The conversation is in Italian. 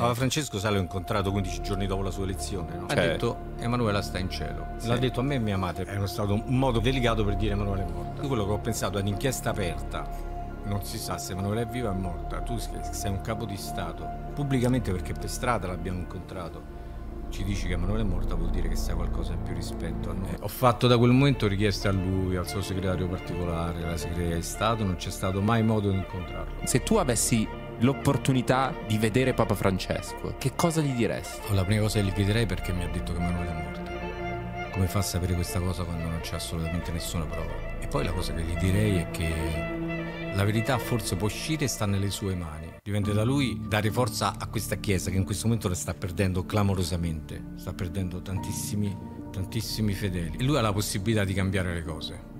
Papa Francesco sa l'ho incontrato 15 giorni dopo la sua elezione. No? Ha Certo. detto Emanuela sta in cielo. Sì. L'ha detto a me e mia madre. È stato un modo delicato per dire Emanuela è morta. Quello che ho pensato è un'inchiesta aperta. Non si sa se Emanuela è viva o è morta. Tu sei un capo di Stato. Pubblicamente perché per strada l'abbiamo incontrato. Ci dici che Emanuela è morta vuol dire che sai qualcosa in più rispetto a noi. ho fatto da quel momento richieste a lui, al suo segretario particolare, alla segreteria di Stato. Non c'è stato mai modo di incontrarlo. Se tu avessi l'opportunità di vedere Papa Francesco, che cosa gli diresti? La prima cosa che gli chiederei perché mi ha detto che Emanuele è morta. Come fa a sapere questa cosa quando non c'è assolutamente nessuna prova? E poi la cosa che gli direi è che la verità forse può uscire e sta nelle sue mani. Dipende da lui dare forza a questa chiesa che in questo momento la sta perdendo clamorosamente. Sta perdendo tantissimi, tantissimi fedeli. E lui ha la possibilità di cambiare le cose.